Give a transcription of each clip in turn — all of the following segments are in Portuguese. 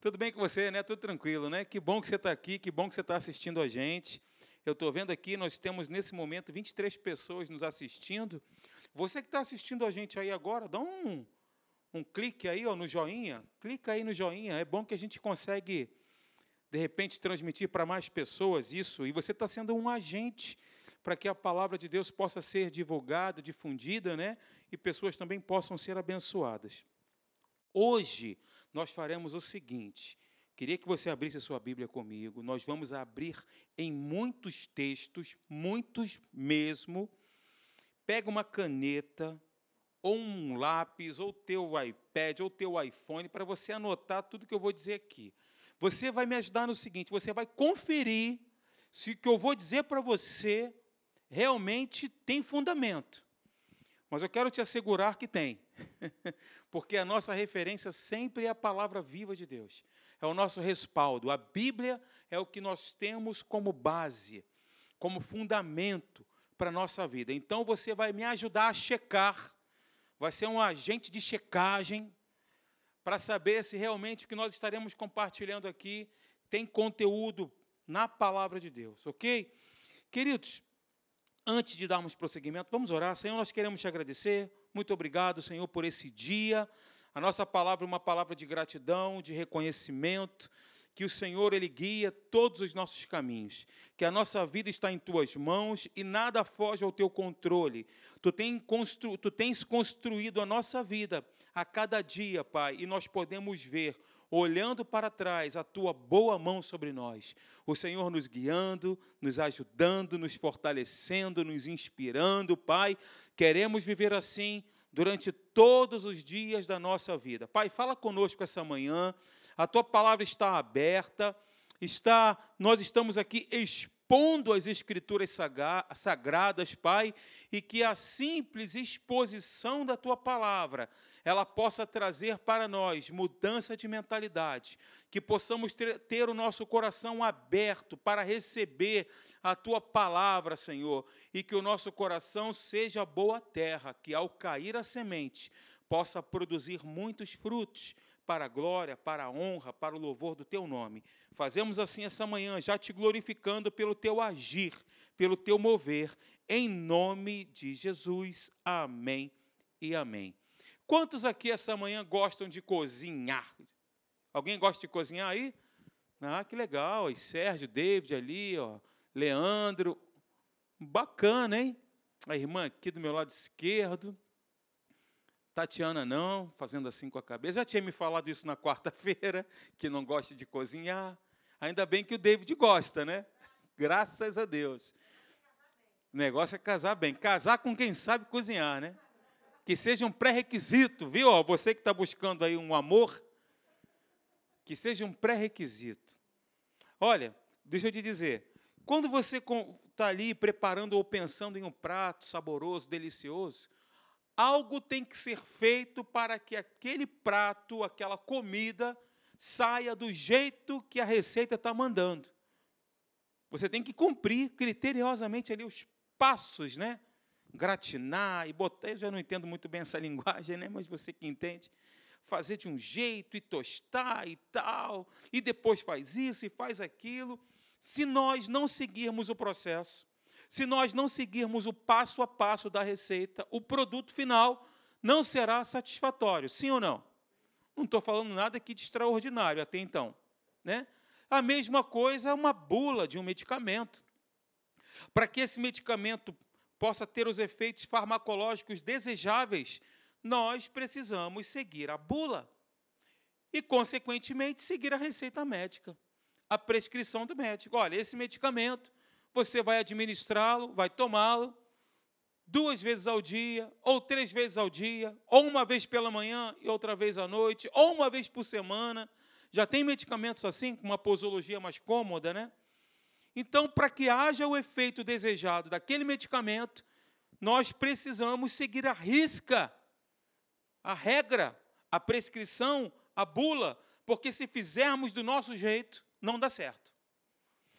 Tudo bem com você, né? Tudo tranquilo, né? Que bom que você está aqui, que bom que você está assistindo a gente. Eu estou vendo aqui, nós temos nesse momento 23 pessoas nos assistindo. Você que está assistindo a gente aí agora, dá um, um clique aí ó, no joinha. Clica aí no joinha. É bom que a gente consegue, de repente, transmitir para mais pessoas isso. E você está sendo um agente para que a palavra de Deus possa ser divulgada, difundida, né? E pessoas também possam ser abençoadas. Hoje nós faremos o seguinte: queria que você abrisse a sua Bíblia comigo. Nós vamos abrir em muitos textos, muitos mesmo. Pega uma caneta, ou um lápis, ou teu iPad, ou teu iPhone, para você anotar tudo que eu vou dizer aqui. Você vai me ajudar no seguinte: você vai conferir se o que eu vou dizer para você realmente tem fundamento. Mas eu quero te assegurar que tem. Porque a nossa referência sempre é a palavra viva de Deus. É o nosso respaldo. A Bíblia é o que nós temos como base, como fundamento para a nossa vida. Então você vai me ajudar a checar, vai ser um agente de checagem para saber se realmente o que nós estaremos compartilhando aqui tem conteúdo na palavra de Deus, ok? Queridos, antes de darmos prosseguimento, vamos orar. Senhor, nós queremos te agradecer muito obrigado, Senhor, por esse dia. A nossa palavra é uma palavra de gratidão, de reconhecimento, que o Senhor ele guia todos os nossos caminhos, que a nossa vida está em tuas mãos e nada foge ao teu controle. Tu, tem constru, tu tens construído a nossa vida a cada dia, Pai, e nós podemos ver olhando para trás, a tua boa mão sobre nós. O Senhor nos guiando, nos ajudando, nos fortalecendo, nos inspirando, Pai. Queremos viver assim durante todos os dias da nossa vida. Pai, fala conosco essa manhã. A tua palavra está aberta. Está, nós estamos aqui expondo as escrituras sagradas, Pai, e que a simples exposição da tua palavra ela possa trazer para nós mudança de mentalidade, que possamos ter, o nosso coração aberto para receber a tua palavra, Senhor, e que o nosso coração seja boa terra, que ao cair a semente possa produzir muitos frutos para a glória, para a honra, para o louvor do teu nome. Fazemos assim essa manhã, já te glorificando pelo teu agir, pelo teu mover, em nome de Jesus. Amém e amém. Quantos aqui essa manhã gostam de cozinhar? Alguém gosta de cozinhar aí? Ah, que legal. E Sérgio, David ali, ó, Leandro. Bacana, hein? A irmã aqui do meu lado esquerdo. Tatiana não, fazendo assim com a cabeça. Já tinha me falado isso na quarta-feira, que não gosta de cozinhar. Ainda bem que o David gosta, né? Graças a Deus. O negócio é casar bem. Casar com quem sabe cozinhar, né? Que seja um pré-requisito, viu? Você que está buscando aí um amor, que seja um pré-requisito. Olha, deixa eu te dizer, quando você está ali preparando ou pensando em um prato saboroso, delicioso, algo tem que ser feito para que aquele prato, aquela comida, saia do jeito que a receita está mandando. Você tem que cumprir criteriosamente ali os passos, né? Gratinar e botar, eu já não entendo muito bem essa linguagem, né? mas você que entende, fazer de um jeito e tostar e tal, e depois faz isso e faz aquilo. Se nós não seguirmos o processo, se nós não seguirmos o passo a passo da receita, o produto final não será satisfatório, sim ou não? Não estou falando nada aqui de extraordinário até então. Né? A mesma coisa é uma bula de um medicamento. Para que esse medicamento possa ter os efeitos farmacológicos desejáveis, nós precisamos seguir a bula e, consequentemente, seguir a receita médica, a prescrição do médico. Olha, esse medicamento você vai administrá-lo, vai tomá-lo duas vezes ao dia, ou três vezes ao dia, ou uma vez pela manhã e outra vez à noite, ou uma vez por semana. Já tem medicamentos assim, com uma posologia mais cômoda, né? Então, para que haja o efeito desejado daquele medicamento, nós precisamos seguir a risca, a regra, a prescrição, a bula, porque se fizermos do nosso jeito, não dá certo.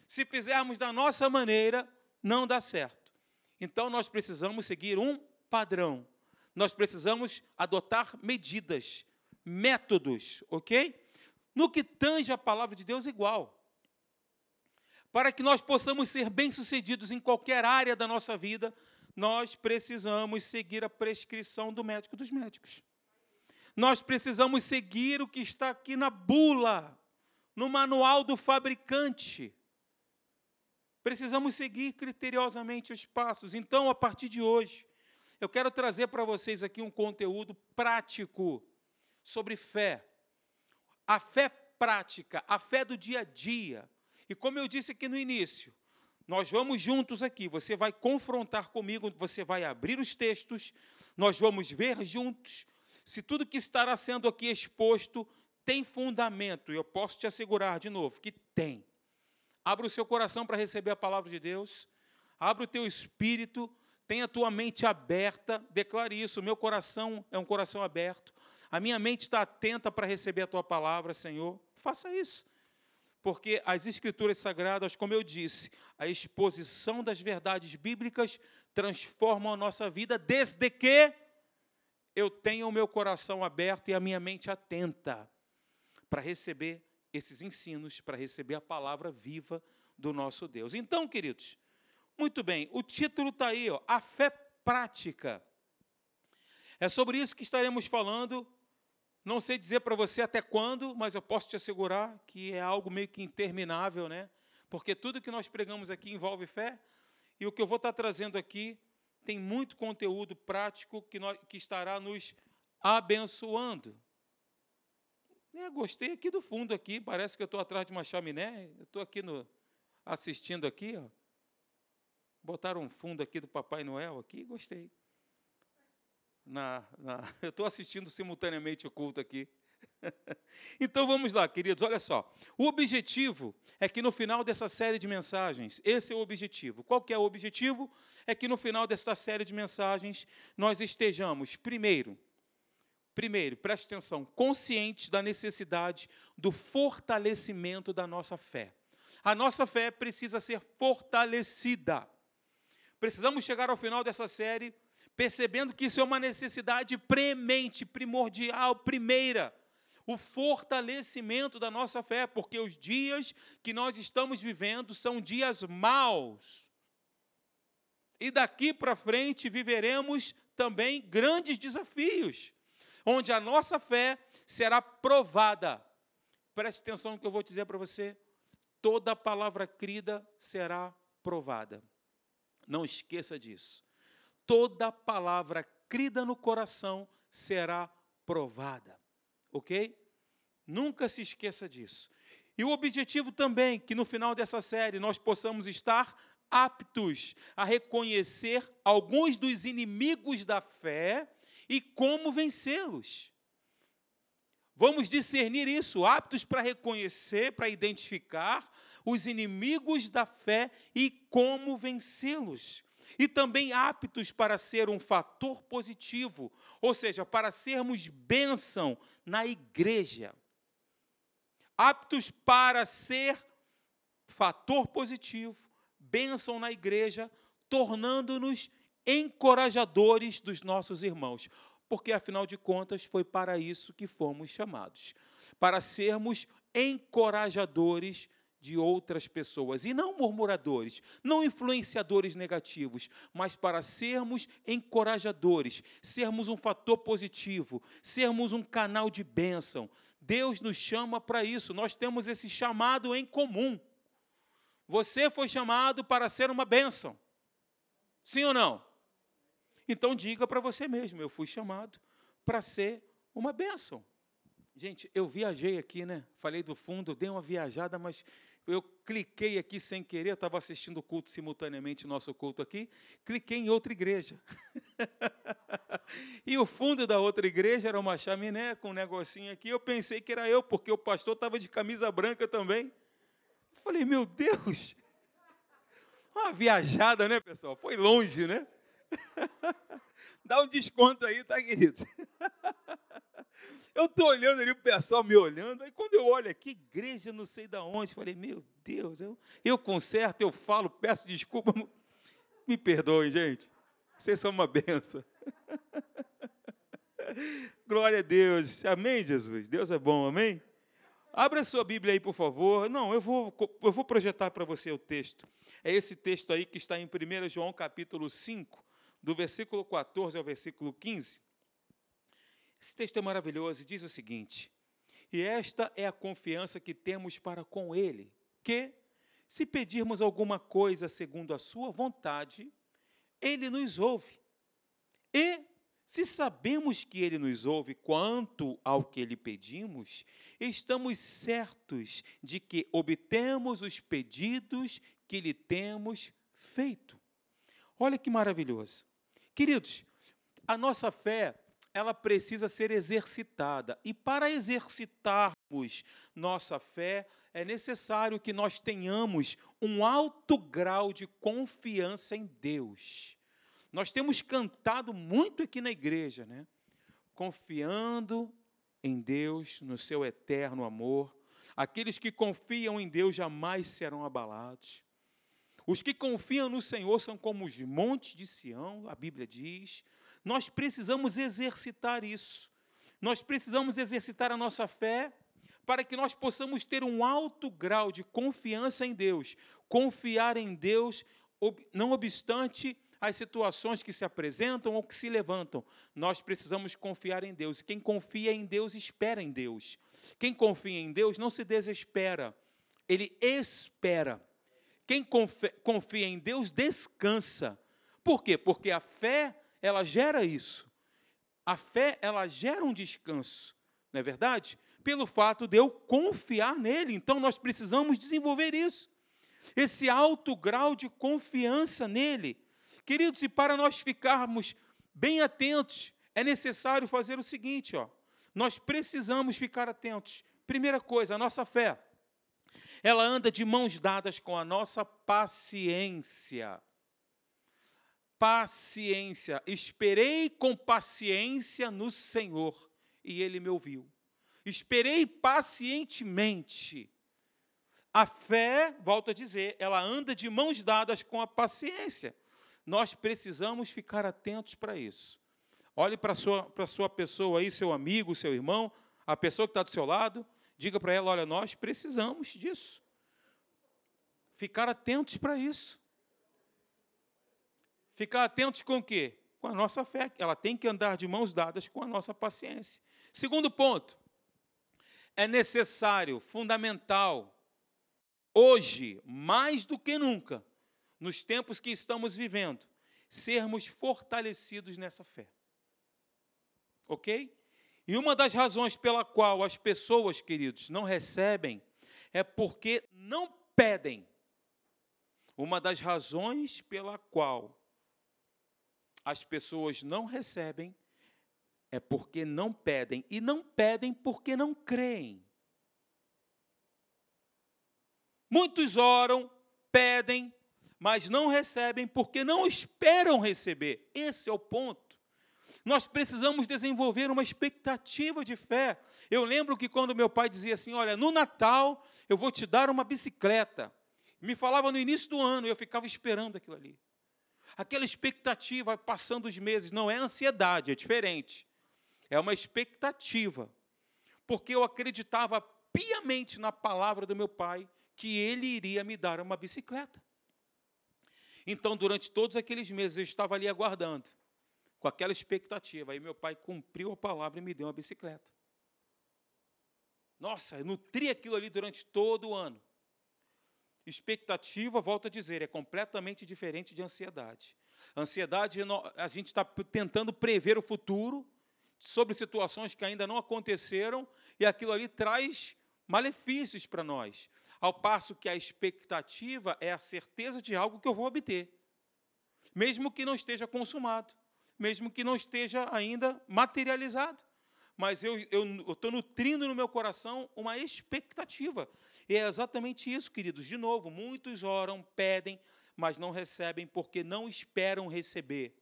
Se fizermos da nossa maneira, não dá certo. Então nós precisamos seguir um padrão. Nós precisamos adotar medidas, métodos, ok? no que tange a palavra de Deus, igual. Para que nós possamos ser bem-sucedidos em qualquer área da nossa vida, nós precisamos seguir a prescrição do médico dos médicos. Nós precisamos seguir o que está aqui na bula, no manual do fabricante. Precisamos seguir criteriosamente os passos. Então, a partir de hoje, eu quero trazer para vocês aqui um conteúdo prático sobre fé. A fé prática, a fé do dia a dia. E como eu disse aqui no início, nós vamos juntos aqui, você vai confrontar comigo, você vai abrir os textos, nós vamos ver juntos se tudo que estará sendo aqui exposto tem fundamento. E eu posso te assegurar de novo que tem. Abra o seu coração para receber a palavra de Deus. Abra o teu espírito. Tenha a tua mente aberta. Declare isso. O meu coração é um coração aberto. A minha mente está atenta para receber a tua palavra, Senhor. Faça isso. Porque as Escrituras Sagradas, como eu disse, a exposição das verdades bíblicas transformam a nossa vida desde que eu tenha o meu coração aberto e a minha mente atenta para receber esses ensinos para receber a palavra viva do nosso Deus. Então, queridos, muito bem, o título está aí, ó, a fé prática. É sobre isso que estaremos falando. Não sei dizer para você até quando, mas eu posso te assegurar que é algo meio que interminável, né? Porque tudo que nós pregamos aqui envolve fé, e o que eu vou estar trazendo aqui tem muito conteúdo prático que, nós, que estará nos abençoando. É, gostei aqui do fundo aqui, parece que eu estou atrás de uma chaminé. Eu estou aqui no, assistindo aqui, ó. Botaram um fundo aqui do Papai Noel aqui, gostei. Na, na, eu estou assistindo simultaneamente o culto aqui. então vamos lá, queridos, olha só. O objetivo é que no final dessa série de mensagens, esse é o objetivo. Qual que é o objetivo? É que no final dessa série de mensagens nós estejamos, primeiro, Primeiro, preste atenção, conscientes da necessidade do fortalecimento da nossa fé. A nossa fé precisa ser fortalecida. Precisamos chegar ao final dessa série percebendo que isso é uma necessidade premente, primordial, primeira. O fortalecimento da nossa fé, porque os dias que nós estamos vivendo são dias maus. E daqui para frente viveremos também grandes desafios onde a nossa fé será provada. Preste atenção no que eu vou dizer para você. Toda palavra crida será provada. Não esqueça disso. Toda palavra crida no coração será provada. Ok? Nunca se esqueça disso. E o objetivo também, que no final dessa série nós possamos estar aptos a reconhecer alguns dos inimigos da fé e como vencê-los. Vamos discernir isso, aptos para reconhecer, para identificar os inimigos da fé e como vencê-los. E também aptos para ser um fator positivo, ou seja, para sermos bênção na igreja. Aptos para ser fator positivo, bênção na igreja, tornando-nos encorajadores dos nossos irmãos, porque afinal de contas foi para isso que fomos chamados para sermos encorajadores de outras pessoas e não murmuradores, não influenciadores negativos, mas para sermos encorajadores, sermos um fator positivo, sermos um canal de bênção. Deus nos chama para isso, nós temos esse chamado em comum. Você foi chamado para ser uma bênção. Sim ou não? Então diga para você mesmo: eu fui chamado para ser uma bênção. Gente, eu viajei aqui, né? Falei do fundo, dei uma viajada, mas eu cliquei aqui sem querer, eu estava assistindo o culto simultaneamente, nosso culto aqui, cliquei em outra igreja. e o fundo da outra igreja era uma chaminé com um negocinho aqui. Eu pensei que era eu, porque o pastor estava de camisa branca também. Eu falei, meu Deus! Uma viajada, né, pessoal? Foi longe, né? Dá um desconto aí, tá, querido? Eu estou olhando ali, o pessoal me olhando, aí quando eu olho aqui, igreja não sei da onde, falei, meu Deus, eu, eu conserto, eu falo, peço desculpa, me perdoem, gente. Vocês são uma benção. Glória a Deus. Amém, Jesus? Deus é bom, amém? Abra sua Bíblia aí, por favor. Não, eu vou, eu vou projetar para você o texto. É esse texto aí que está em 1 João capítulo 5, do versículo 14 ao versículo 15. Esse texto é maravilhoso e diz o seguinte: E esta é a confiança que temos para com Ele, que, se pedirmos alguma coisa segundo a Sua vontade, Ele nos ouve. E se sabemos que Ele nos ouve quanto ao que lhe pedimos, estamos certos de que obtemos os pedidos que lhe temos feito. Olha que maravilhoso. Queridos, a nossa fé, ela precisa ser exercitada. E para exercitarmos nossa fé, é necessário que nós tenhamos um alto grau de confiança em Deus. Nós temos cantado muito aqui na igreja, né? Confiando em Deus, no seu eterno amor. Aqueles que confiam em Deus jamais serão abalados. Os que confiam no Senhor são como os montes de Sião, a Bíblia diz. Nós precisamos exercitar isso. Nós precisamos exercitar a nossa fé para que nós possamos ter um alto grau de confiança em Deus. Confiar em Deus, não obstante as situações que se apresentam ou que se levantam. Nós precisamos confiar em Deus. Quem confia em Deus, espera em Deus. Quem confia em Deus não se desespera, ele espera. Quem confia em Deus descansa. Por quê? Porque a fé, ela gera isso. A fé, ela gera um descanso, não é verdade? Pelo fato de eu confiar nele. Então nós precisamos desenvolver isso. Esse alto grau de confiança nele. Queridos, e para nós ficarmos bem atentos, é necessário fazer o seguinte, ó. Nós precisamos ficar atentos. Primeira coisa, a nossa fé. Ela anda de mãos dadas com a nossa paciência. Paciência. Esperei com paciência no Senhor e ele me ouviu. Esperei pacientemente. A fé, volto a dizer, ela anda de mãos dadas com a paciência. Nós precisamos ficar atentos para isso. Olhe para a sua, para a sua pessoa aí, seu amigo, seu irmão, a pessoa que está do seu lado, diga para ela: olha, nós precisamos disso. Ficar atentos para isso. Ficar atentos com o quê? Com a nossa fé. Ela tem que andar de mãos dadas com a nossa paciência. Segundo ponto, é necessário, fundamental, hoje, mais do que nunca, nos tempos que estamos vivendo, sermos fortalecidos nessa fé. Ok? E uma das razões pela qual as pessoas, queridos, não recebem é porque não pedem. Uma das razões pela qual as pessoas não recebem é porque não pedem. E não pedem porque não creem. Muitos oram, pedem, mas não recebem porque não esperam receber. Esse é o ponto. Nós precisamos desenvolver uma expectativa de fé. Eu lembro que quando meu pai dizia assim: Olha, no Natal eu vou te dar uma bicicleta. Me falava no início do ano eu ficava esperando aquilo ali. Aquela expectativa, passando os meses, não é ansiedade, é diferente. É uma expectativa. Porque eu acreditava piamente na palavra do meu pai que ele iria me dar uma bicicleta. Então, durante todos aqueles meses, eu estava ali aguardando, com aquela expectativa. Aí meu pai cumpriu a palavra e me deu uma bicicleta. Nossa, eu nutri aquilo ali durante todo o ano. Expectativa, volto a dizer, é completamente diferente de ansiedade. Ansiedade, a gente está tentando prever o futuro sobre situações que ainda não aconteceram e aquilo ali traz malefícios para nós. Ao passo que a expectativa é a certeza de algo que eu vou obter, mesmo que não esteja consumado, mesmo que não esteja ainda materializado. Mas eu estou nutrindo no meu coração uma expectativa. E é exatamente isso, queridos. De novo, muitos oram, pedem, mas não recebem porque não esperam receber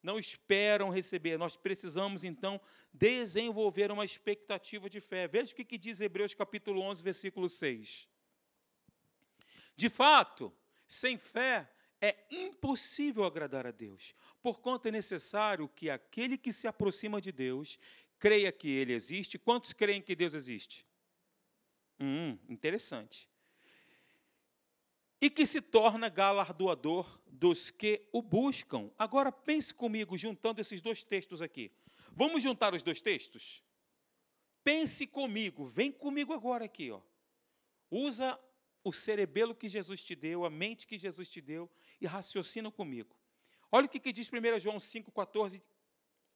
não esperam receber. Nós precisamos, então, desenvolver uma expectativa de fé. Veja o que diz Hebreus capítulo 11, versículo 6. De fato, sem fé é impossível agradar a Deus, porquanto é necessário que aquele que se aproxima de Deus creia que ele existe. Quantos creem que Deus existe? Hum, interessante. E que se torna galardoador dos que o buscam. Agora pense comigo, juntando esses dois textos aqui. Vamos juntar os dois textos? Pense comigo, vem comigo agora aqui, ó. Usa o cerebelo que Jesus te deu, a mente que Jesus te deu e raciocina comigo. Olha o que, que diz 1 João 5, 14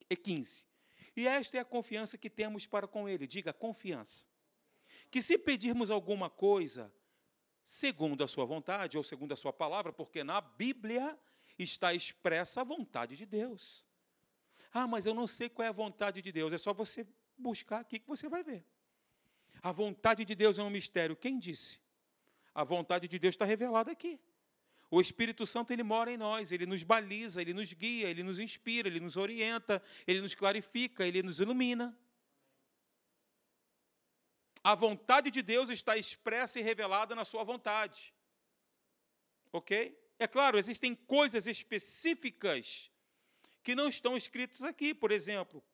e 15. E esta é a confiança que temos para com Ele. Diga, confiança. Que se pedirmos alguma coisa, segundo a Sua vontade, ou segundo a Sua palavra, porque na Bíblia está expressa a vontade de Deus. Ah, mas eu não sei qual é a vontade de Deus. É só você buscar aqui que você vai ver. A vontade de Deus é um mistério. Quem disse? A vontade de Deus está revelada aqui. O Espírito Santo ele mora em nós, ele nos baliza, ele nos guia, ele nos inspira, ele nos orienta, ele nos clarifica, ele nos ilumina. A vontade de Deus está expressa e revelada na sua vontade. OK? É claro, existem coisas específicas que não estão escritas aqui, por exemplo,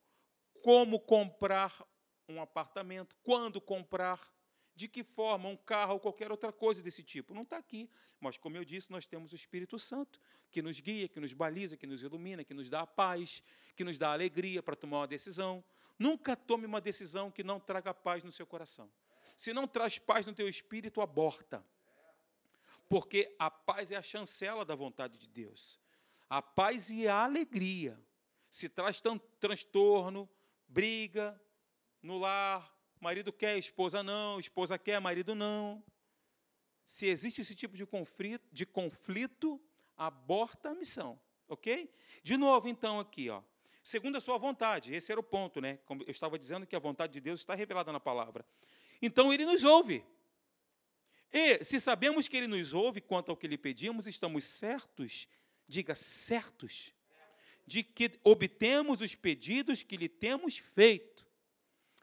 como comprar um apartamento, quando comprar, de que forma um carro ou qualquer outra coisa desse tipo. Não está aqui. Mas, como eu disse, nós temos o Espírito Santo, que nos guia, que nos baliza, que nos ilumina, que nos dá a paz, que nos dá a alegria para tomar uma decisão. Nunca tome uma decisão que não traga paz no seu coração. Se não traz paz no teu espírito, aborta. Porque a paz é a chancela da vontade de Deus. A paz e a alegria. Se traz tanto transtorno, briga no lar, marido quer, esposa não, esposa quer, marido não. Se existe esse tipo de conflito, de conflito, aborta a missão, ok? De novo, então, aqui, ó. Segundo a sua vontade, esse era o ponto, né? Como eu estava dizendo que a vontade de Deus está revelada na palavra. Então, ele nos ouve. E, se sabemos que ele nos ouve quanto ao que lhe pedimos, estamos certos, diga certos, de que obtemos os pedidos que lhe temos feito.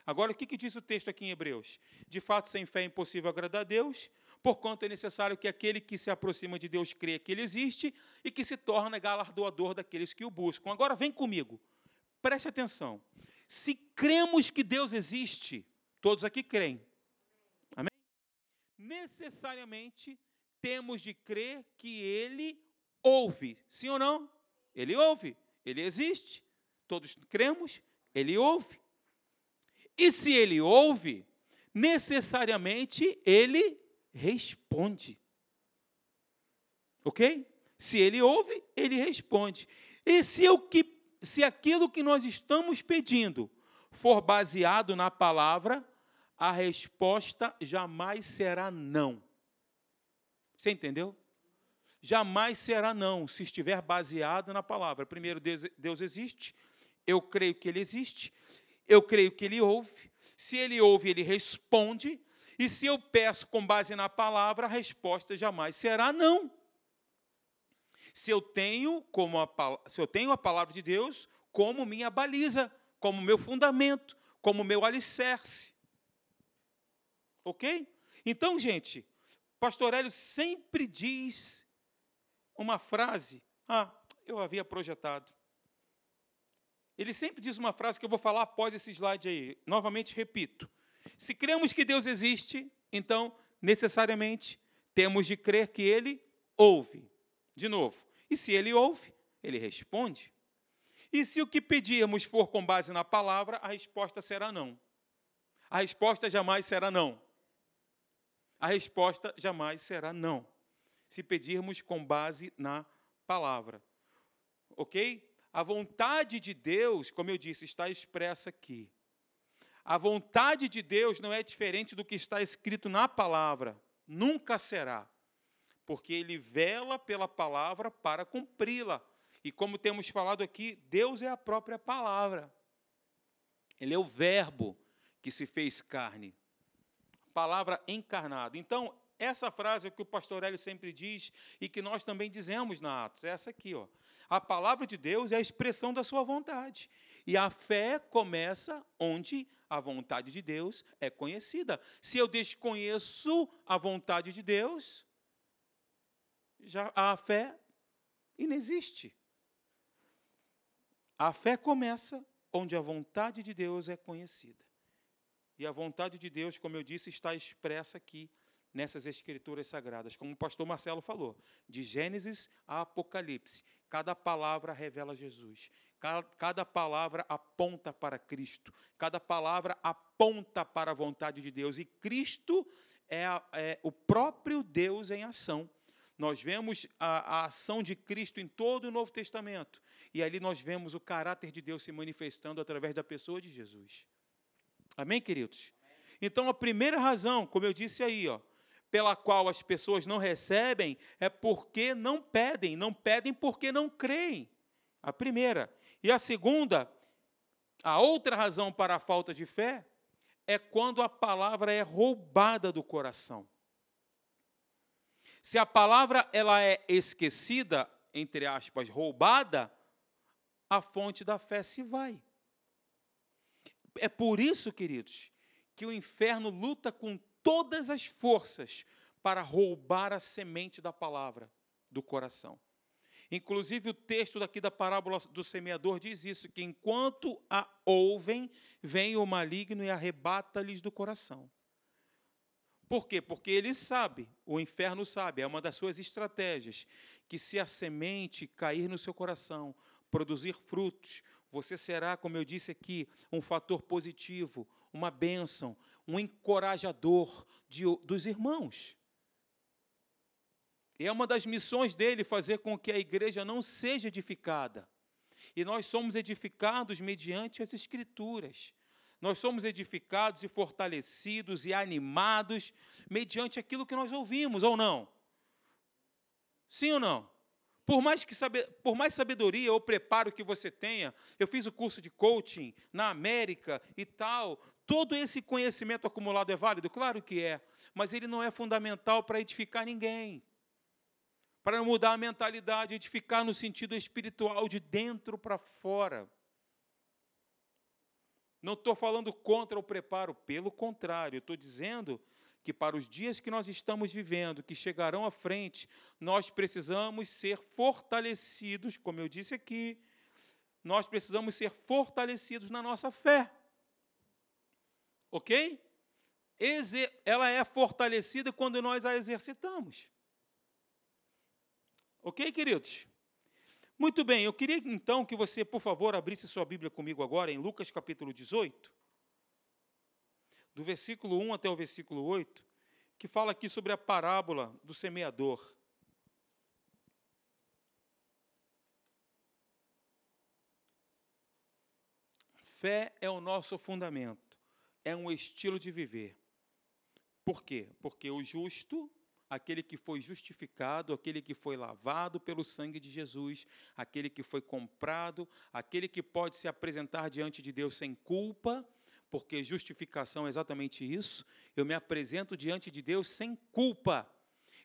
Agora, o que, que diz o texto aqui em Hebreus? De fato, sem fé é impossível agradar a Deus, porquanto é necessário que aquele que se aproxima de Deus creia que Ele existe e que se torna galardoador daqueles que o buscam. Agora, vem comigo, preste atenção. Se cremos que Deus existe, todos aqui creem, amém? Necessariamente temos de crer que Ele ouve, sim ou não? Ele ouve, Ele existe, todos cremos, Ele ouve. E se ele ouve, necessariamente ele responde. Ok? Se ele ouve, ele responde. E se, o que, se aquilo que nós estamos pedindo for baseado na palavra, a resposta jamais será não. Você entendeu? Jamais será não, se estiver baseado na palavra. Primeiro, Deus, existe, eu creio que Ele existe, eu creio que ele ouve. Se ele ouve, ele responde. E se eu peço com base na palavra, a resposta jamais será não. Se eu tenho como a, se eu tenho a palavra de Deus como minha baliza, como meu fundamento, como meu alicerce. OK? Então, gente, pastor Hélio sempre diz uma frase, ah, eu havia projetado. Ele sempre diz uma frase que eu vou falar após esse slide aí. Novamente repito. Se cremos que Deus existe, então, necessariamente, temos de crer que Ele ouve. De novo. E se Ele ouve, Ele responde. E se o que pedirmos for com base na palavra, a resposta será não. A resposta jamais será não. A resposta jamais será não. Se pedirmos com base na palavra. Ok? A vontade de Deus, como eu disse, está expressa aqui. A vontade de Deus não é diferente do que está escrito na palavra, nunca será, porque ele vela pela palavra para cumpri-la. E como temos falado aqui, Deus é a própria palavra. Ele é o Verbo que se fez carne, palavra encarnada. Então, essa frase é que o pastor Hélio sempre diz e que nós também dizemos na Atos, é essa aqui, ó. A palavra de Deus é a expressão da sua vontade. E a fé começa onde a vontade de Deus é conhecida. Se eu desconheço a vontade de Deus, já a fé inexiste. A fé começa onde a vontade de Deus é conhecida. E a vontade de Deus, como eu disse, está expressa aqui nessas escrituras sagradas, como o pastor Marcelo falou, de Gênesis a Apocalipse. Cada palavra revela Jesus. Cada, palavra aponta para Cristo. Cada palavra aponta para a vontade de Deus. E Cristo é, é o próprio Deus em ação. Nós vemos a, a, ação de Cristo em todo o Novo Testamento. E ali nós vemos o caráter de Deus se manifestando através da pessoa de Jesus. Amém, queridos? Então, a primeira razão, como eu disse aí, ó, pela qual as pessoas não recebem é porque não pedem, não pedem porque não creem. A primeira. E a segunda, a outra razão para a falta de fé é quando a palavra é roubada do coração. Se a palavra ela é esquecida, entre aspas, roubada, a fonte da fé se vai. É por isso, queridos, que o inferno luta com todas as forças para roubar a semente da palavra do coração. Inclusive, o texto daqui da parábola do semeador diz isso: que enquanto a ouvem, vem o maligno e arrebata-lhes do coração. Por quê? Porque ele sabe, o inferno sabe, é uma das suas estratégias, que se a semente cair no seu coração, produzir frutos, você será, como eu disse aqui, um fator positivo, uma bênção, um encorajador de, dos irmãos. E é uma das missões dele fazer com que a igreja não seja edificada. E nós somos edificados mediante as Escrituras. Nós somos edificados e fortalecidos e animados mediante aquilo que nós ouvimos, ou não? Sim ou não? Por mais, que por mais sabedoria ou preparo que você tenha, eu fiz o curso de coaching na América e tal, todo esse conhecimento acumulado é válido? Claro que é, mas ele não é fundamental para edificar ninguém para mudar a mentalidade, edificar no sentido espiritual, de dentro para fora. Não estou falando contra o preparo, pelo contrário, estou dizendo que para os dias que nós estamos vivendo, que chegarão à frente, nós precisamos ser fortalecidos, como eu disse aqui, nós precisamos ser fortalecidos na nossa fé. Ok? Ela é fortalecida quando nós a exercitamos. Ok, queridos? Muito bem, eu queria então que você, por favor, abrisse sua Bíblia comigo agora em Lucas capítulo 18, do versículo 1 até o versículo 8, que fala aqui sobre a parábola do semeador. Fé é o nosso fundamento, é um estilo de viver. Por quê? Porque o justo aquele que foi justificado, aquele que foi lavado pelo sangue de Jesus, aquele que foi comprado, aquele que pode se apresentar diante de Deus sem culpa, porque justificação é exatamente isso. Eu me apresento diante de Deus sem culpa.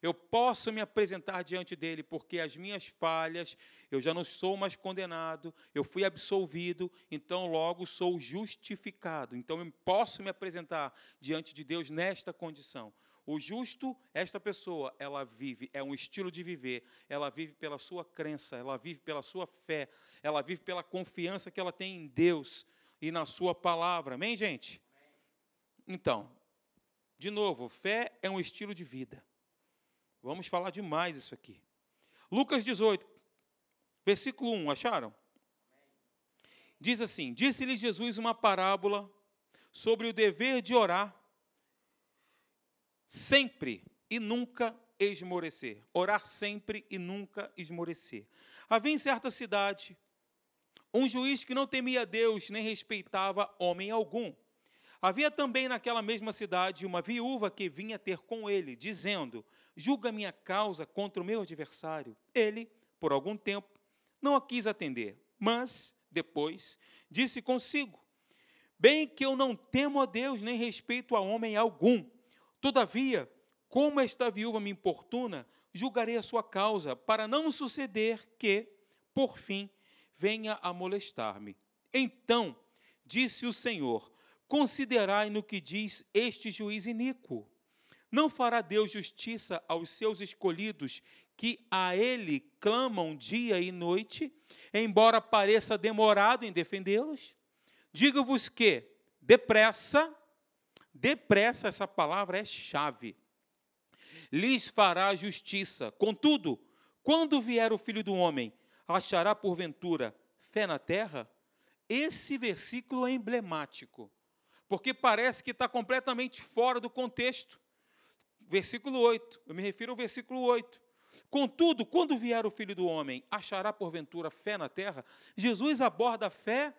Eu posso me apresentar diante dele porque as minhas falhas, eu já não sou mais condenado, eu fui absolvido, então logo sou justificado. Então eu posso me apresentar diante de Deus nesta condição. O justo, esta pessoa, ela vive, é um estilo de viver, ela vive pela sua crença, ela vive pela sua fé, ela vive pela confiança que ela tem em Deus e na sua palavra. Amém, gente? Então, de novo, fé é um estilo de vida. Vamos falar demais isso aqui. Lucas 18, versículo 1, acharam? Diz assim: Disse-lhe Jesus uma parábola sobre o dever de orar sempre e nunca esmorecer. Orar sempre e nunca esmorecer. Havia em certa cidade um juiz que não temia Deus nem respeitava homem algum. Havia também naquela mesma cidade uma viúva que vinha ter com ele, dizendo: Julga minha causa contra o meu adversário. Ele, por algum tempo, não a quis atender, mas, depois, disse consigo: Bem que eu não temo a Deus nem respeito a homem algum. Todavia, como esta viúva me importuna, julgarei a sua causa, para não suceder que, por fim, venha a molestar-me. Então, disse o Senhor: Considerai no que diz este juiz iníquo. Não fará Deus justiça aos seus escolhidos que a ele clamam dia e noite, embora pareça demorado em defendê-los? Digo-vos que, depressa, Depressa, essa palavra é chave. Lhes fará justiça. Contudo, quando vier o filho do homem, achará porventura fé na terra? Esse versículo é emblemático, porque parece que está completamente fora do contexto. Versículo 8, eu me refiro ao versículo 8. Contudo, quando vier o filho do homem, achará porventura fé na terra? Jesus aborda a fé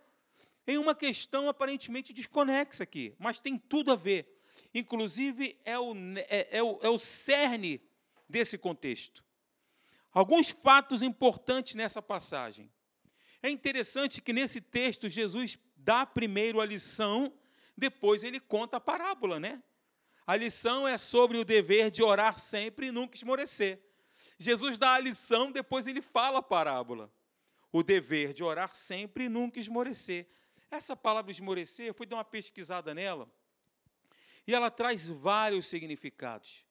em uma questão aparentemente desconexa aqui, mas tem tudo a ver. Inclusive, é o, é, é o, é o cerne desse contexto. Alguns fatos importantes nessa passagem. É interessante que nesse texto Jesus dá primeiro a lição, depois ele conta a parábola, né? A lição é sobre o dever de orar sempre e nunca esmorecer. Jesus dá a lição, depois ele fala a parábola. O dever de orar sempre e nunca esmorecer. Essa palavra esmorecer, eu fui dar uma pesquisada nela, e ela traz vários significados.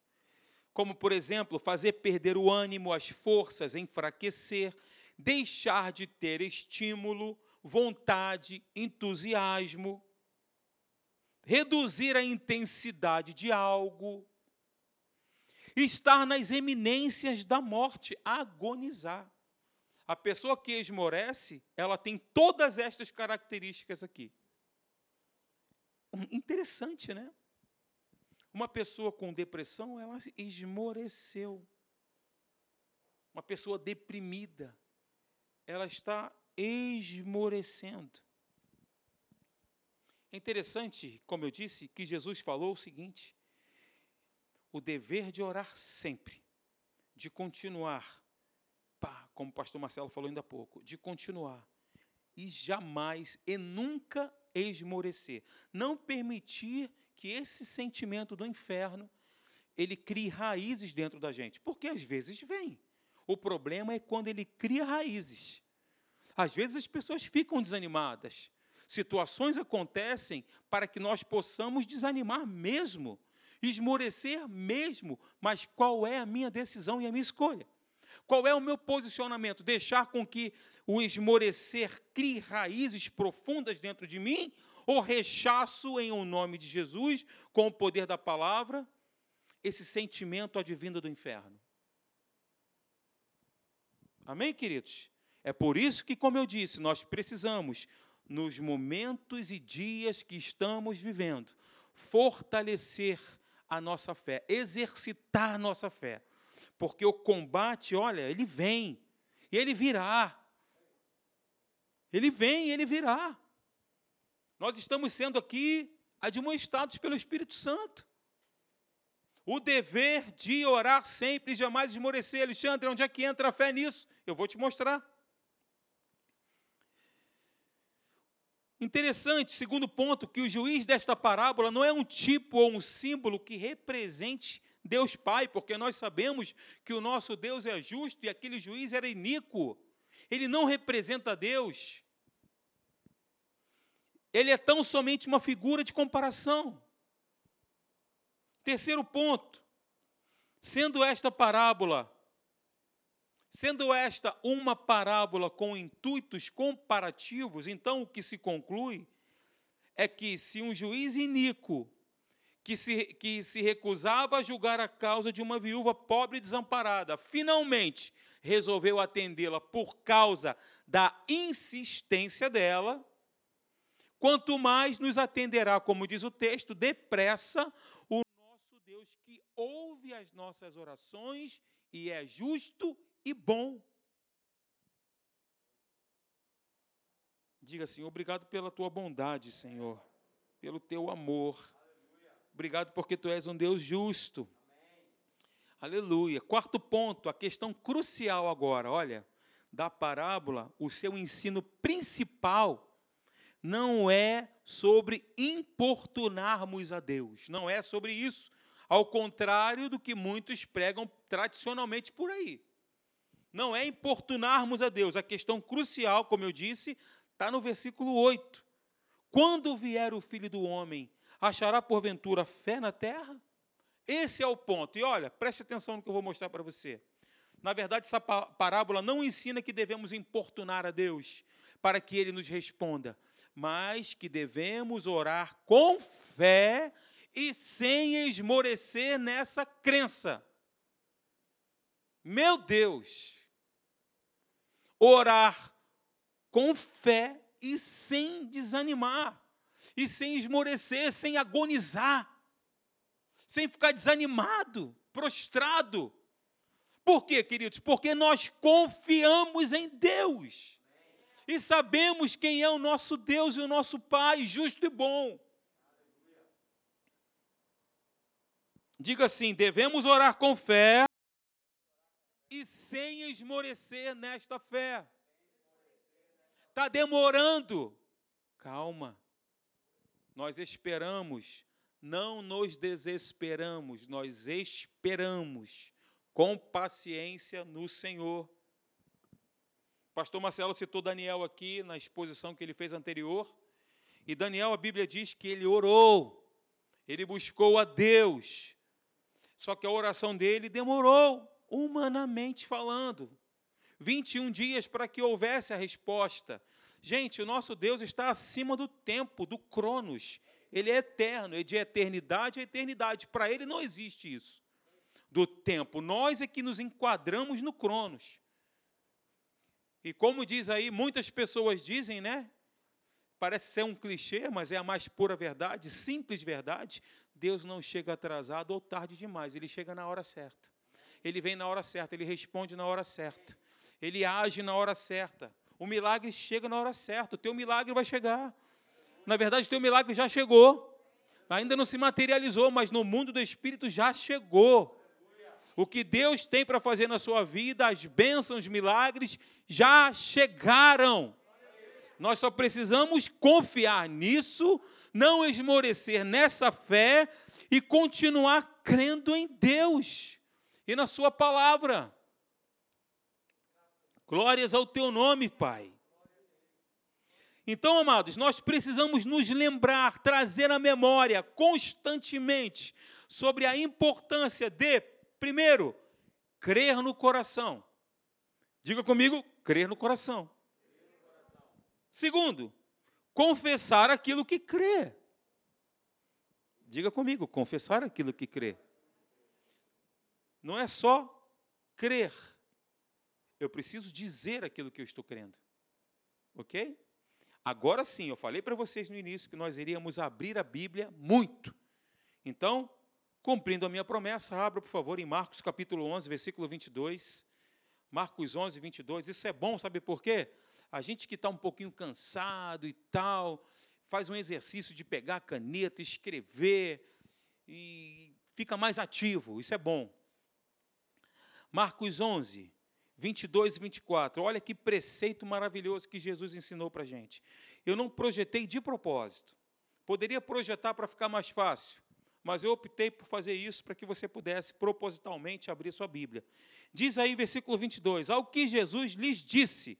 Como, por exemplo, fazer perder o ânimo, as forças, enfraquecer, deixar de ter estímulo, vontade, entusiasmo, reduzir a intensidade de algo, estar nas eminências da morte, agonizar. A pessoa que esmorece, ela tem todas estas características aqui. Interessante, né? Uma pessoa com depressão, ela esmoreceu. Uma pessoa deprimida, ela está esmorecendo. É interessante, como eu disse, que Jesus falou o seguinte: o dever de orar sempre, de continuar, pá, como o pastor Marcelo falou ainda há pouco, de continuar e jamais e nunca esmorecer, não permitir que esse sentimento do inferno ele crie raízes dentro da gente, porque às vezes vem. O problema é quando ele cria raízes. Às vezes as pessoas ficam desanimadas. Situações acontecem para que nós possamos desanimar mesmo, esmorecer mesmo. Mas qual é a minha decisão e a minha escolha? Qual é o meu posicionamento? Deixar com que o esmorecer crie raízes profundas dentro de mim? Ou rechaço em o um nome de Jesus, com o poder da palavra, esse sentimento advindo do inferno? Amém, queridos? É por isso que, como eu disse, nós precisamos, nos momentos e dias que estamos vivendo, fortalecer a nossa fé, exercitar nossa fé. Porque o combate, olha, ele vem, e ele virá. Ele vem ele virá. Nós estamos sendo aqui admoestados pelo Espírito Santo. O dever de orar sempre e jamais esmorecer. Alexandre, onde é que entra a fé nisso? Eu vou te mostrar. Interessante, segundo ponto, que o juiz desta parábola não é um tipo ou um símbolo que represente Deus Pai, porque nós sabemos que o nosso Deus é justo e aquele juiz era iníquo. Ele não representa Deus. Ele é tão somente uma figura de comparação. Terceiro ponto, sendo esta parábola, sendo esta uma parábola com intuitos comparativos, então o que se conclui é que se um juiz iníquo que se, que se recusava a julgar a causa de uma viúva pobre e desamparada, finalmente resolveu atendê-la por causa da insistência dela, quanto mais nos atenderá, como diz o texto, depressa Deus que ouve as nossas orações e é justo e bom. Diga assim: obrigado pela tua bondade, Senhor, pelo teu amor. Obrigado porque tu és um Deus justo. Aleluia. Quarto ponto, a questão crucial agora, olha, da parábola, o seu ensino principal não é sobre importunarmos a Deus, não é sobre isso ao contrário do que muitos pregam tradicionalmente por aí. Não é importunarmos a Deus. A questão crucial, como eu disse, está no versículo 8. Quando vier o filho do homem, achará porventura fé na terra? Esse é o ponto. E olha, preste atenção no que eu vou mostrar para você. Na verdade, essa parábola não ensina que devemos importunar a Deus para que ele nos responda, mas que devemos orar com fé e sem esmorecer nessa crença. Meu Deus! Orar com fé e sem desanimar, e sem esmorecer, sem agonizar, sem ficar desanimado, prostrado. Por quê, queridos? Porque nós confiamos em Deus e sabemos quem é o nosso Deus e o nosso Pai, justo e bom. Diga assim: devemos orar com fé e sem esmorecer nesta fé. Está demorando. Calma. Nós esperamos, não nos desesperamos, nós esperamos com paciência no Senhor. Pastor Marcelo citou Daniel aqui na exposição que ele fez anterior. E Daniel, a Bíblia diz que ele orou, ele buscou a Deus. Só que a oração dele demorou, humanamente falando. 21 dias para que houvesse a resposta. Gente, o nosso Deus está acima do tempo, do cronos. Ele é eterno, é de eternidade a eternidade. Para ele não existe isso. Do tempo. Nós é que nos enquadramos no cronos. E como diz aí, muitas pessoas dizem, né? Parece ser um clichê, mas é a mais pura verdade, simples verdade. Deus não chega atrasado ou tarde demais, ele chega na hora certa. Ele vem na hora certa, ele responde na hora certa. Ele age na hora certa. O milagre chega na hora certa, o teu milagre vai chegar. Na verdade, o teu milagre já chegou. Ainda não se materializou, mas no mundo do espírito já chegou. O que Deus tem para fazer na sua vida, as bênçãos, milagres já chegaram. Nós só precisamos confiar nisso não esmorecer nessa fé e continuar crendo em Deus e na Sua palavra. Glórias ao Teu nome, Pai. Então, amados, nós precisamos nos lembrar, trazer à memória constantemente sobre a importância de, primeiro, crer no coração. Diga comigo, crer no coração. Segundo, confessar aquilo que crê. Diga comigo, confessar aquilo que crê. Não é só crer. Eu preciso dizer aquilo que eu estou crendo. Ok? Agora sim, eu falei para vocês no início que nós iríamos abrir a Bíblia muito. Então, cumprindo a minha promessa, abra, por favor, em Marcos capítulo 11, versículo 22. Marcos 11, 22. Isso é bom, sabe por quê? A gente que está um pouquinho cansado e tal, faz um exercício de pegar a caneta, escrever e fica mais ativo. Isso é bom. Marcos 11, 22 e 24. Olha que preceito maravilhoso que Jesus ensinou para a gente. Eu não projetei de propósito. Poderia projetar para ficar mais fácil, mas eu optei por fazer isso para que você pudesse propositalmente abrir sua Bíblia. Diz aí, versículo 22, ao que Jesus lhes disse,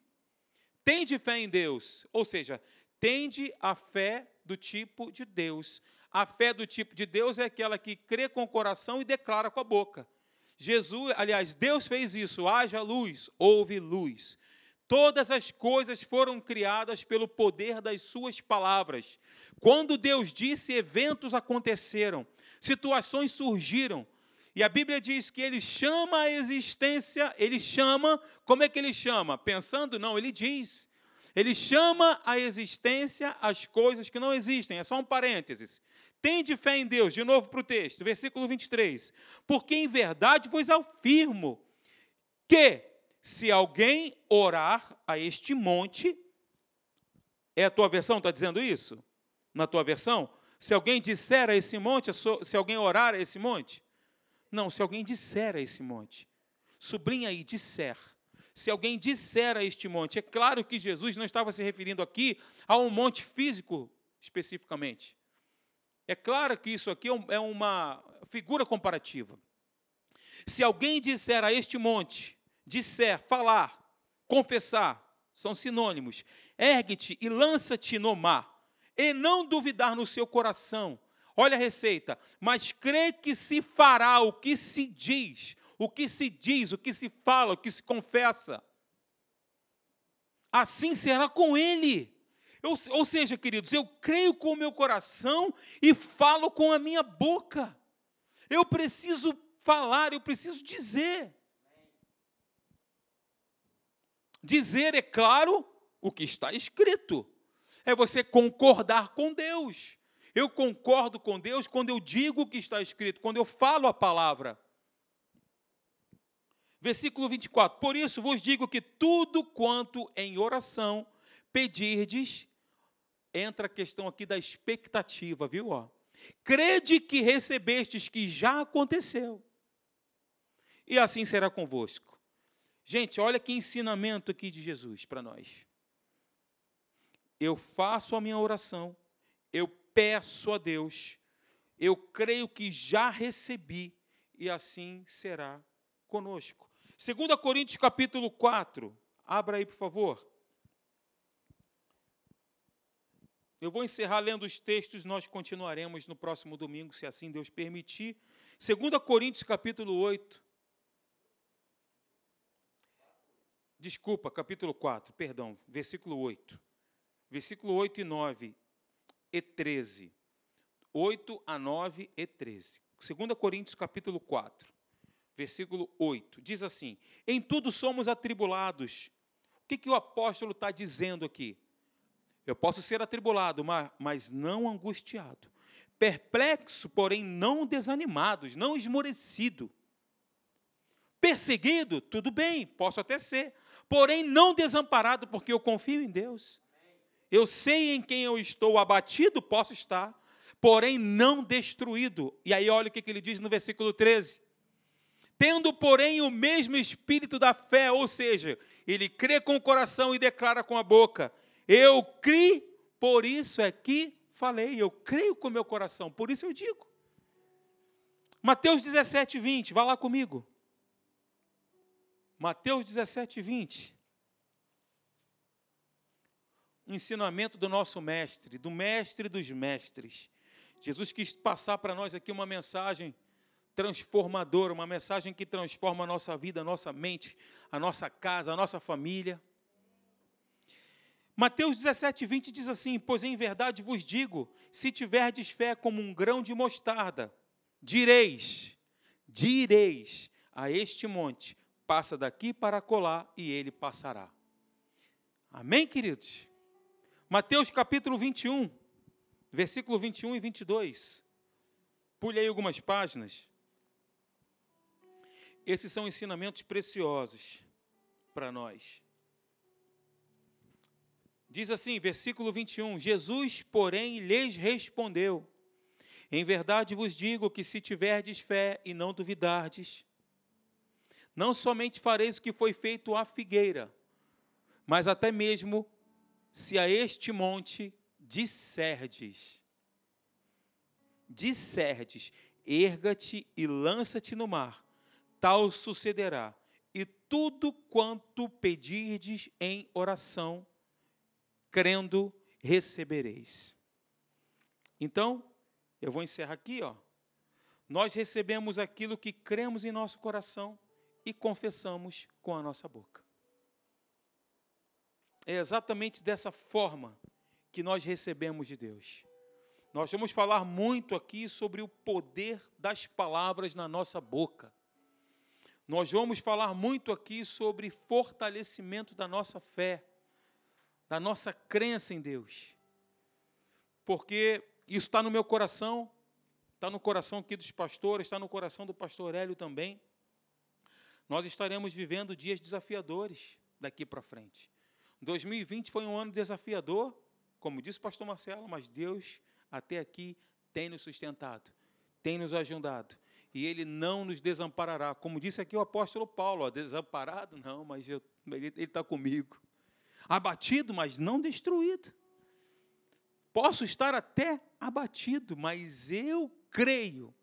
Tende fé em Deus, ou seja, tende a fé do tipo de Deus. A fé do tipo de Deus é aquela que crê com o coração e declara com a boca. Jesus, aliás, Deus fez isso, haja luz, houve luz. Todas as coisas foram criadas pelo poder das suas palavras. Quando Deus disse, eventos aconteceram, situações surgiram, e a Bíblia diz que ele chama a existência, ele chama, como é que ele chama? Pensando? Não, ele diz. Ele chama a existência as coisas que não existem. É só um parênteses. Tende fé em Deus, de novo para o texto, versículo 23. Porque em verdade vos afirmo que, se alguém orar a este monte, é a tua versão, está dizendo isso? Na tua versão? Se alguém disser a esse monte, se alguém orar a esse monte, não, se alguém disser a esse monte, sublinha aí, disser. Se alguém disser a este monte, é claro que Jesus não estava se referindo aqui a um monte físico especificamente. É claro que isso aqui é, é uma figura comparativa. Se alguém disser a este monte, disser, falar, confessar, são sinônimos, ergue-te e lança-te no mar, e não duvidar no seu coração, Olha a receita. Mas crê que se fará o que se diz, o que se diz, o que se fala, o que se confessa. Assim será com ele. Eu, ou seja, queridos, eu creio com o meu coração e falo com a minha boca. Eu preciso falar, eu preciso dizer. Dizer, é claro, o que está escrito. É você concordar com Deus. Eu concordo com Deus quando eu digo o que está escrito, quando eu falo a palavra. Versículo 24: Por isso vos digo que tudo quanto em oração pedirdes, entra a questão aqui da expectativa, viu? Crede que recebestes que já aconteceu, e assim será convosco. Gente, olha que ensinamento aqui de Jesus para nós. Eu faço a minha oração, eu peço a Deus, eu creio que já recebi, e assim será conosco. 2 Coríntios capítulo 4, abra aí, por favor. Eu vou encerrar lendo os textos, nós continuaremos no próximo domingo, se assim Deus permitir. 2 Coríntios capítulo 8. Desculpa, capítulo 4, perdão, versículo 8. Versículo 8 e 9 e 13. 8 a 9 e 13. 2 Coríntios capítulo 4 versículo 8, diz assim: Em tudo somos atribulados. O que, que o apóstolo está dizendo aqui? Eu posso ser atribulado, mas não angustiado. Perplexo, porém não desanimado, não esmorecido. Perseguido, tudo bem, posso até ser. Porém não desamparado, porque eu confio em Deus. Eu sei em quem eu estou abatido, posso estar. Porém não destruído. E aí olha o que ele diz no versículo 13 tendo, porém, o mesmo espírito da fé, ou seja, ele crê com o coração e declara com a boca: Eu criei, por isso é que falei, eu creio com o meu coração, por isso eu digo. Mateus 17, 20, vá lá comigo. Mateus 17, 20. Um ensinamento do nosso mestre, do mestre dos mestres. Jesus quis passar para nós aqui uma mensagem transformadora, uma mensagem que transforma a nossa vida, a nossa mente, a nossa casa, a nossa família. Mateus 17, 20 diz assim: Pois em verdade vos digo, se tiverdes fé como um grão de mostarda, direis, direis a este monte, passa daqui para colar, e ele passará. Amém, queridos? Mateus capítulo 21, versículo 21 e 22. Pule aí algumas páginas. Esses são ensinamentos preciosos para nós. Diz assim, versículo 21: Jesus, porém, lhes respondeu: Em verdade vos digo que se tiverdes fé e não duvidardes, não somente fareis o que foi feito à figueira, mas até mesmo se a este monte disserdes, disserdes, erga-te e lança-te no mar, tal sucederá. E tudo quanto pedirdes em oração, crendo, recebereis. Então, eu vou encerrar aqui, ó. Nós recebemos aquilo que cremos em nosso coração e confessamos com a nossa boca. É exatamente dessa forma que nós recebemos de Deus. Nós vamos falar muito aqui sobre o poder das palavras na nossa boca. Nós vamos falar muito aqui sobre fortalecimento da nossa fé, da nossa crença em Deus. Porque isso está no meu coração, está no coração aqui dos pastores, está no coração do pastor Hélio também. Nós estaremos vivendo dias desafiadores daqui para frente. 2020 foi um ano desafiador, como disse o pastor Marcelo, mas Deus até aqui tem nos sustentado, tem nos ajudado e ele não nos desamparará. Como disse aqui o apóstolo Paulo, ó, desamparado, não, mas eu, ele está comigo. Abatido, mas não destruído. Posso estar até abatido, mas eu creio.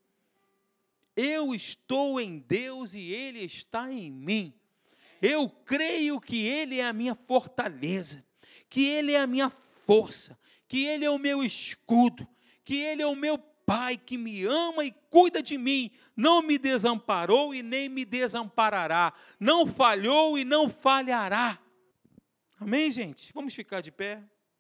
Eu estou em Deus e Ele está em mim. Eu creio que Ele é a minha fortaleza, que Ele é a minha força, que Ele é o meu escudo, que Ele é o meu Pai que me ama e cuida de mim, não me desamparou e nem me desamparará, não falhou e não falhará. Amém, gente? Vamos ficar de pé.